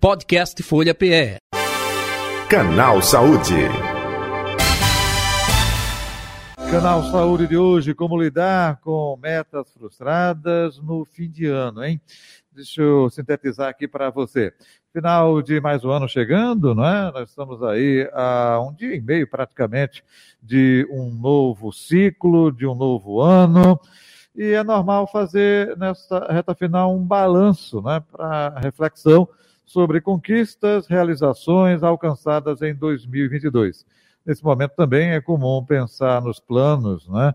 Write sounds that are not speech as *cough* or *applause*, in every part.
Podcast Folha PE. Canal Saúde. Canal Saúde de hoje, como lidar com metas frustradas no fim de ano, hein? Deixa eu sintetizar aqui para você. Final de mais um ano chegando, não é? Nós estamos aí a um dia e meio praticamente de um novo ciclo, de um novo ano. E é normal fazer nessa reta final um balanço, né, para reflexão sobre conquistas, realizações alcançadas em 2022. Nesse momento também é comum pensar nos planos, né,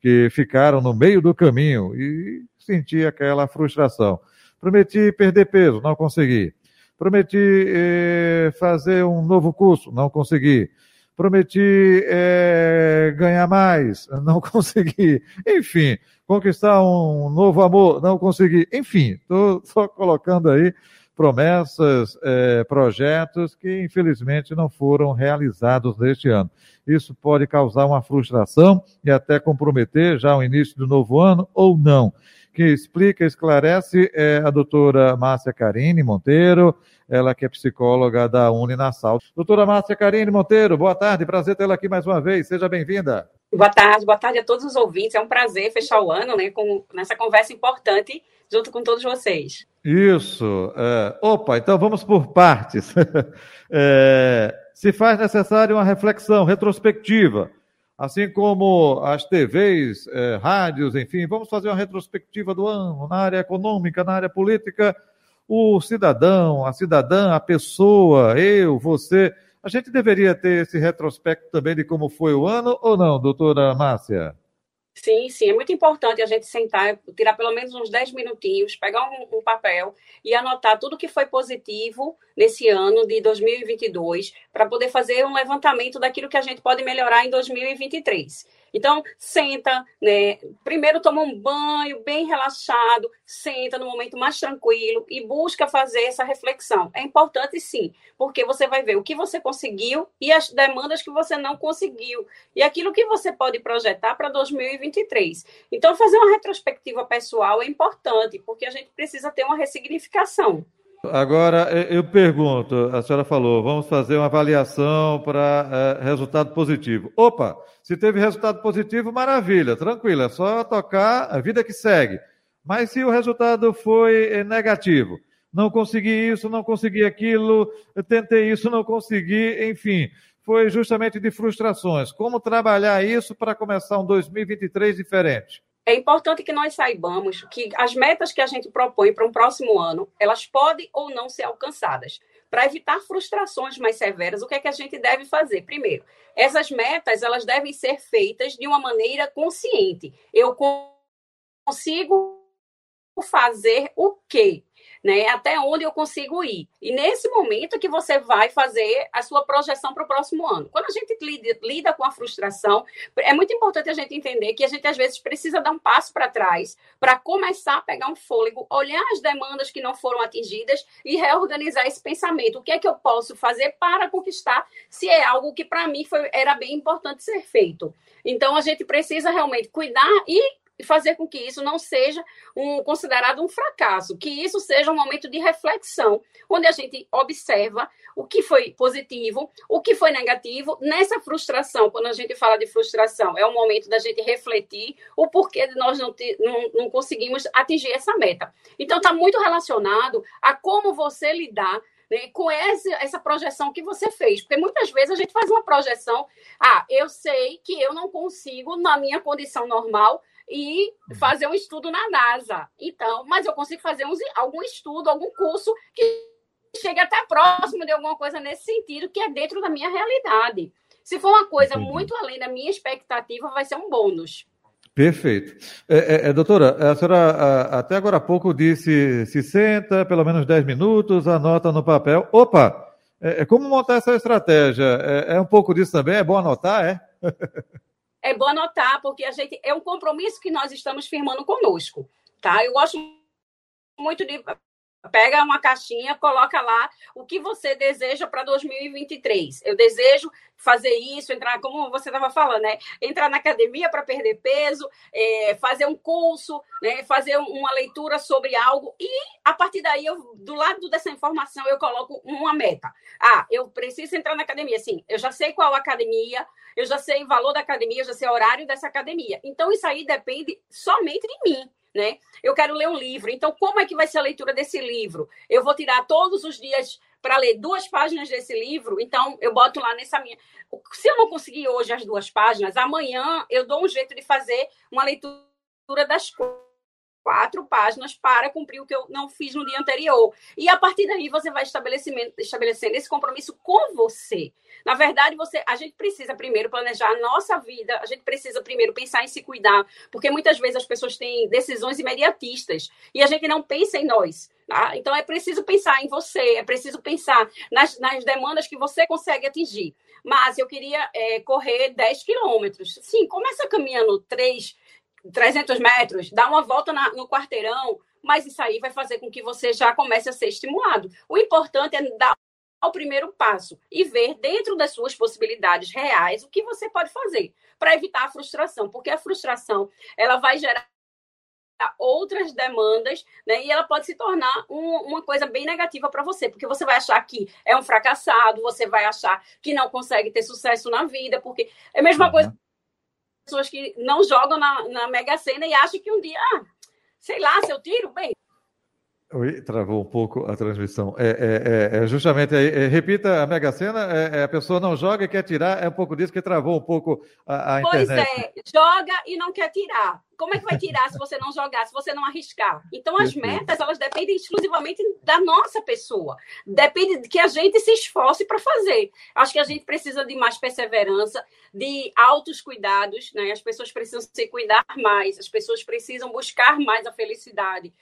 que ficaram no meio do caminho e sentir aquela frustração. Prometi perder peso, não consegui. Prometi eh, fazer um novo curso, não consegui. Prometi eh, ganhar mais, *laughs* não consegui. Enfim, conquistar um novo amor, não consegui. Enfim, estou só colocando aí promessas, eh, projetos que infelizmente não foram realizados neste ano. Isso pode causar uma frustração e até comprometer já o início do novo ano ou não. Quem explica, esclarece é a doutora Márcia Carine Monteiro, ela que é psicóloga da Uninasal. Doutora Márcia Carine Monteiro, boa tarde, prazer tê-la aqui mais uma vez, seja bem-vinda. Boa tarde, boa tarde a todos os ouvintes, é um prazer fechar o ano né, com, nessa conversa importante junto com todos vocês. Isso. É, opa, então vamos por partes. *laughs* é, se faz necessário uma reflexão retrospectiva, assim como as TVs, é, rádios, enfim, vamos fazer uma retrospectiva do ano na área econômica, na área política. O cidadão, a cidadã, a pessoa, eu, você, a gente deveria ter esse retrospecto também de como foi o ano ou não, doutora Márcia? Sim, sim, é muito importante a gente sentar, tirar pelo menos uns 10 minutinhos, pegar um, um papel e anotar tudo que foi positivo nesse ano de 2022, para poder fazer um levantamento daquilo que a gente pode melhorar em 2023. Então, senta, né? Primeiro toma um banho bem relaxado, senta no momento mais tranquilo e busca fazer essa reflexão. É importante sim, porque você vai ver o que você conseguiu e as demandas que você não conseguiu e aquilo que você pode projetar para 2023. Então, fazer uma retrospectiva pessoal é importante, porque a gente precisa ter uma ressignificação. Agora, eu pergunto, a senhora falou, vamos fazer uma avaliação para é, resultado positivo. Opa, se teve resultado positivo, maravilha, tranquilo, é só tocar a vida que segue. Mas se o resultado foi é, negativo, não consegui isso, não consegui aquilo, tentei isso, não consegui, enfim, foi justamente de frustrações. Como trabalhar isso para começar um 2023 diferente? É importante que nós saibamos que as metas que a gente propõe para um próximo ano, elas podem ou não ser alcançadas. Para evitar frustrações mais severas, o que é que a gente deve fazer? Primeiro, essas metas elas devem ser feitas de uma maneira consciente. Eu consigo fazer o quê? Né? Até onde eu consigo ir. E nesse momento que você vai fazer a sua projeção para o próximo ano. Quando a gente lida, lida, com a frustração, é muito importante a gente entender que a gente às vezes precisa dar um passo para trás para começar a pegar um fôlego, olhar as demandas que não foram atingidas e reorganizar esse pensamento. O que é que eu posso fazer para conquistar se é algo que para mim foi, era bem importante ser feito. Então a gente precisa realmente cuidar e fazer com que isso não seja um, considerado um fracasso, que isso seja um momento de reflexão, onde a gente observa o que foi positivo, o que foi negativo. Nessa frustração, quando a gente fala de frustração, é o momento da gente refletir o porquê de nós não, te, não, não conseguimos atingir essa meta. Então, está muito relacionado a como você lidar né, com essa, essa projeção que você fez. Porque muitas vezes a gente faz uma projeção, ah, eu sei que eu não consigo, na minha condição normal, e uhum. fazer um estudo na NASA. Então, mas eu consigo fazer uns, algum estudo, algum curso que chegue até próximo de alguma coisa nesse sentido, que é dentro da minha realidade. Se for uma coisa Entendi. muito além da minha expectativa, vai ser um bônus. Perfeito. É, é, é, doutora, a senhora a, até agora há pouco disse se senta, pelo menos 10 minutos, anota no papel. Opa! É, é como montar essa estratégia? É, é, um pouco disso também? É bom anotar, é? *laughs* é bom anotar, porque a gente é um compromisso que nós estamos firmando conosco, tá? Eu gosto muito de Pega uma caixinha, coloca lá o que você deseja para 2023. Eu desejo fazer isso, entrar, como você estava falando, né? Entrar na academia para perder peso, é, fazer um curso, né? fazer uma leitura sobre algo. E a partir daí, eu, do lado dessa informação, eu coloco uma meta. Ah, eu preciso entrar na academia. Sim, eu já sei qual academia, eu já sei o valor da academia, eu já sei o horário dessa academia. Então, isso aí depende somente de mim né? Eu quero ler um livro. Então, como é que vai ser a leitura desse livro? Eu vou tirar todos os dias para ler duas páginas desse livro, então eu boto lá nessa minha. Se eu não conseguir hoje as duas páginas, amanhã eu dou um jeito de fazer uma leitura das quatro páginas para cumprir o que eu não fiz no dia anterior. E a partir daí você vai estabelecendo, estabelecendo esse compromisso com você. Na verdade, você, a gente precisa primeiro planejar a nossa vida, a gente precisa primeiro pensar em se cuidar, porque muitas vezes as pessoas têm decisões imediatistas e a gente não pensa em nós. Tá? Então é preciso pensar em você, é preciso pensar nas, nas demandas que você consegue atingir. Mas eu queria é, correr 10 quilômetros. Sim, começa caminhando 3 300 metros, dá uma volta na, no quarteirão, mas isso aí vai fazer com que você já comece a ser estimulado. O importante é dar o primeiro passo e ver dentro das suas possibilidades reais o que você pode fazer para evitar a frustração, porque a frustração ela vai gerar outras demandas, né? E ela pode se tornar um, uma coisa bem negativa para você, porque você vai achar que é um fracassado, você vai achar que não consegue ter sucesso na vida, porque é a mesma uhum. coisa pessoas que não jogam na, na Mega Sena e acham que um dia, ah, sei lá, se eu tiro, bem. Oi, travou um pouco a transmissão. É, é, é, é justamente aí, é, repita a Mega Sena, é, é, a pessoa não joga e quer tirar, é um pouco disso que travou um pouco a, a pois internet. Pois é, joga e não quer tirar. Como é que vai tirar se você não jogar, se você não arriscar? Então, as metas, elas dependem exclusivamente da nossa pessoa. Depende de que a gente se esforce para fazer. Acho que a gente precisa de mais perseverança, de altos cuidados, né? As pessoas precisam se cuidar mais, as pessoas precisam buscar mais a felicidade,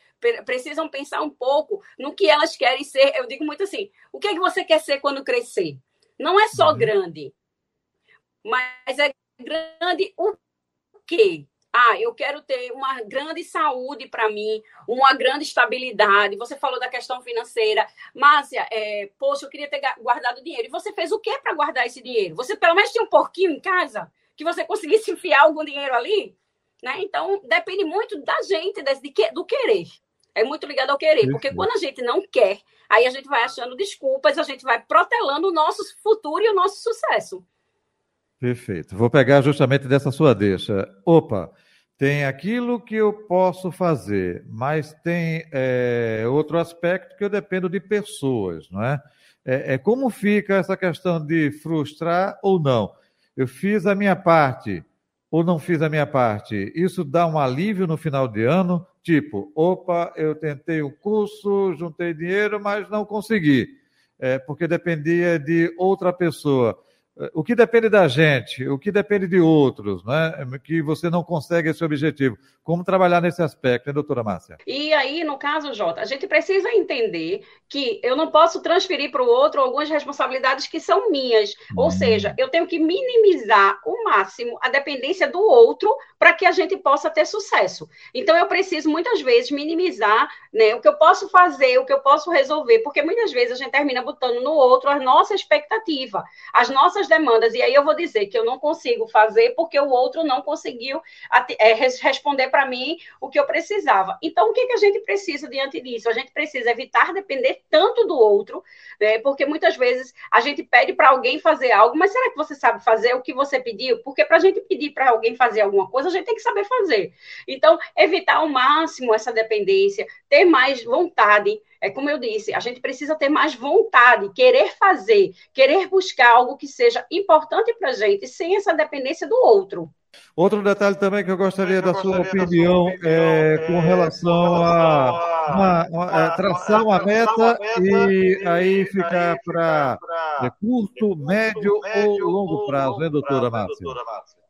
precisam pensar um pouco no que elas querem ser. Eu digo muito assim: o que é que você quer ser quando crescer? Não é só uhum. grande, mas é grande o quê? Ah, eu quero ter uma grande saúde para mim, uma grande estabilidade. Você falou da questão financeira. Márcia, é, poxa, eu queria ter guardado dinheiro. E você fez o que para guardar esse dinheiro? Você pelo menos tinha um porquinho em casa? Que você conseguisse *laughs* enfiar algum dinheiro ali? Né? Então, depende muito da gente, de, do querer. É muito ligado ao querer, porque quando a gente não quer, aí a gente vai achando desculpas, a gente vai protelando o nosso futuro e o nosso sucesso. Perfeito. Vou pegar justamente dessa sua deixa. Opa, tem aquilo que eu posso fazer, mas tem é, outro aspecto que eu dependo de pessoas, não é? é? É como fica essa questão de frustrar ou não. Eu fiz a minha parte ou não fiz a minha parte. Isso dá um alívio no final de ano, tipo, opa, eu tentei o um curso, juntei dinheiro, mas não consegui, é, porque dependia de outra pessoa o que depende da gente, o que depende de outros, né? que você não consegue esse objetivo. Como trabalhar nesse aspecto, né, doutora Márcia? E aí, no caso, Jota, a gente precisa entender que eu não posso transferir para o outro algumas responsabilidades que são minhas. Hum. Ou seja, eu tenho que minimizar o máximo a dependência do outro para que a gente possa ter sucesso. Então, eu preciso muitas vezes minimizar né, o que eu posso fazer, o que eu posso resolver, porque muitas vezes a gente termina botando no outro a nossa expectativa, as nossas demandas. E aí eu vou dizer que eu não consigo fazer porque o outro não conseguiu é, responder para mim o que eu precisava. Então, o que, que a gente precisa diante disso? A gente precisa evitar depender tanto do outro, né, porque muitas vezes a gente pede para alguém fazer algo, mas será que você sabe fazer o que você pediu? Porque para a gente pedir para alguém fazer alguma coisa, a gente tem que saber fazer. Então, evitar ao máximo essa dependência, ter mais vontade é como eu disse, a gente precisa ter mais vontade, querer fazer, querer buscar algo que seja importante para a gente, sem essa dependência do outro. Outro detalhe também que eu gostaria, eu da, gostaria sua opinião, da, sua opinião, é, com relação a, uma, uma, é, traçar uma meta e aí ficar para é curto, médio, médio ou longo prazo, né, doutora Márcia?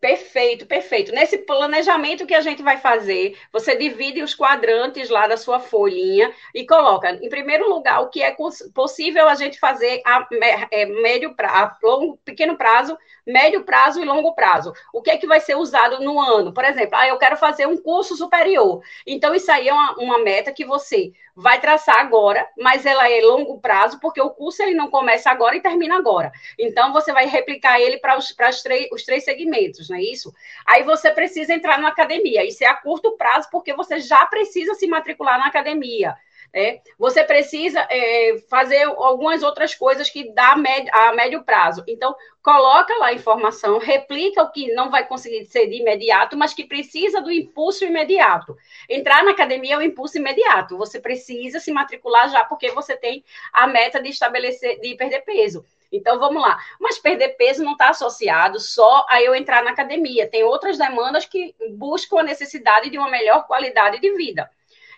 Perfeito, perfeito. Nesse planejamento que a gente vai fazer, você divide os quadrantes lá da sua folhinha e coloca, em primeiro lugar, o que é possível a gente fazer a é, médio prazo, longo, pequeno prazo, médio prazo e longo prazo. O que é que vai ser usado no ano? Por exemplo, ah, eu quero fazer um curso superior. Então, isso aí é uma, uma meta que você vai traçar agora, mas ela é longo prazo, porque o curso ele não começa agora e termina agora. Então, você vai replicar ele para os, os, três, os três segmentos não é isso? Aí você precisa entrar na academia. Isso é a curto prazo, porque você já precisa se matricular na academia. É, você precisa é, fazer algumas outras coisas que dá a médio prazo. Então, coloca lá a informação, replica o que não vai conseguir ser de imediato, mas que precisa do impulso imediato. Entrar na academia é o impulso imediato. Você precisa se matricular já porque você tem a meta de estabelecer, de perder peso. Então vamos lá. Mas perder peso não está associado só a eu entrar na academia. Tem outras demandas que buscam a necessidade de uma melhor qualidade de vida.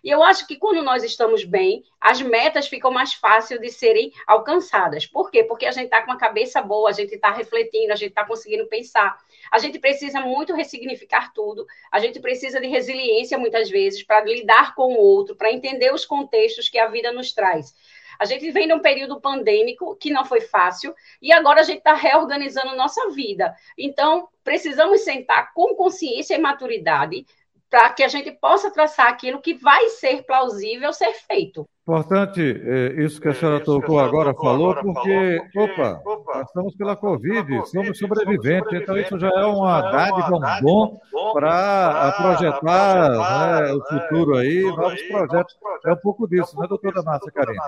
E eu acho que quando nós estamos bem, as metas ficam mais fáceis de serem alcançadas. Por quê? Porque a gente está com a cabeça boa, a gente está refletindo, a gente está conseguindo pensar. A gente precisa muito ressignificar tudo, a gente precisa de resiliência muitas vezes para lidar com o outro, para entender os contextos que a vida nos traz. A gente vem de um período pandêmico que não foi fácil e agora a gente está reorganizando nossa vida. Então, precisamos sentar com consciência e maturidade para que a gente possa traçar aquilo que vai ser plausível ser feito. Importante é, isso que a senhora é, tocou a agora, tocou falou, agora porque, falou, porque, opa, opa passamos pela Covid, somos sobreviventes, então isso já é uma dádiva, um bom para projetar né, o futuro aí, novos projetos. É um pouco disso, né, doutora Márcia Karine?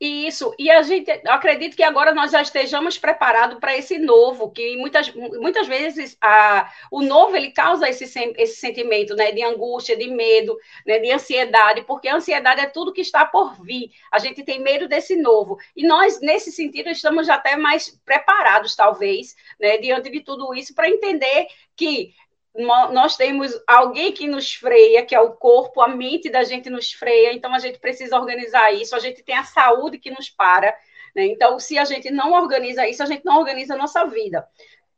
Isso, e a gente acredito que agora nós já estejamos preparados para esse novo, que muitas, muitas vezes a, o novo ele causa esse, esse sentimento né, de angústia, de medo, né, de ansiedade, porque a ansiedade é tudo que está por vir. A gente tem medo desse novo. E nós, nesse sentido, estamos até mais preparados, talvez, né, diante de tudo isso, para entender que nós temos alguém que nos freia, que é o corpo, a mente da gente nos freia, então a gente precisa organizar isso, a gente tem a saúde que nos para, né? Então, se a gente não organiza isso, a gente não organiza a nossa vida.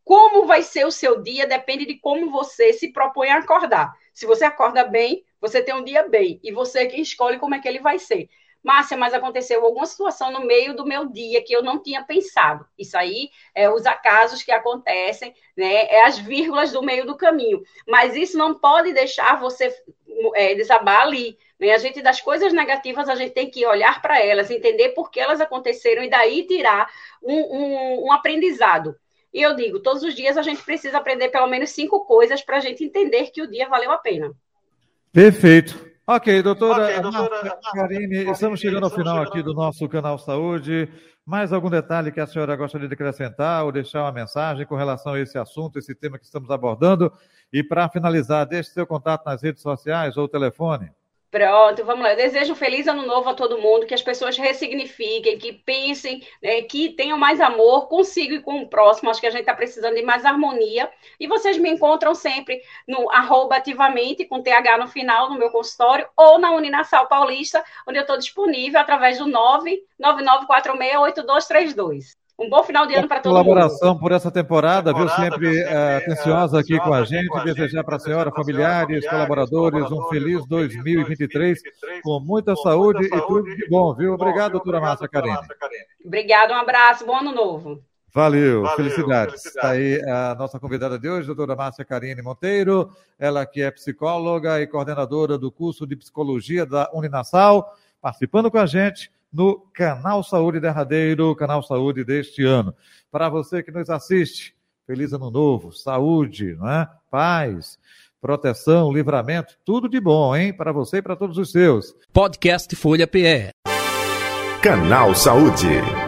Como vai ser o seu dia depende de como você se propõe a acordar. Se você acorda bem, você tem um dia bem, e você que escolhe como é que ele vai ser. Márcia, mas aconteceu alguma situação no meio do meu dia que eu não tinha pensado. Isso aí é os acasos que acontecem, né? É as vírgulas do meio do caminho. Mas isso não pode deixar você é, desabar ali. Né? A gente, das coisas negativas, a gente tem que olhar para elas, entender por que elas aconteceram e daí tirar um, um, um aprendizado. E eu digo, todos os dias a gente precisa aprender pelo menos cinco coisas para a gente entender que o dia valeu a pena. Perfeito. Ok, doutora, okay, doutora Karine, estamos chegando ao final aqui do nosso canal Saúde. Mais algum detalhe que a senhora gostaria de acrescentar ou deixar uma mensagem com relação a esse assunto, esse tema que estamos abordando? E para finalizar, deixe seu contato nas redes sociais ou telefone. Pronto, vamos lá. Eu desejo um feliz ano novo a todo mundo, que as pessoas ressignifiquem, que pensem, né, que tenham mais amor consigo e com o próximo. Acho que a gente está precisando de mais harmonia. E vocês me encontram sempre no ativamente, com TH no final, no meu consultório, ou na Uninasal Paulista, onde eu estou disponível através do 999468232. Um bom final de ano para todo mundo. Colaboração por essa temporada, viu? Sempre uh, atenciosa aqui com a gente. Desejar para a senhora, familiares, colaboradores, um feliz 2023 com muita saúde e tudo de bom, viu? Obrigado, doutora Márcia Karine. Obrigado, um abraço, bom ano novo. Valeu, Valeu felicidades. Está aí a nossa convidada de hoje, doutora Márcia Karine Monteiro, ela que é psicóloga e coordenadora do curso de psicologia da Uninasal, participando com a gente no Canal Saúde Derradeiro, Canal Saúde deste ano. Para você que nos assiste, feliz ano novo, saúde, não é? paz, proteção, livramento, tudo de bom, hein? Para você e para todos os seus. Podcast Folha PE. Canal Saúde.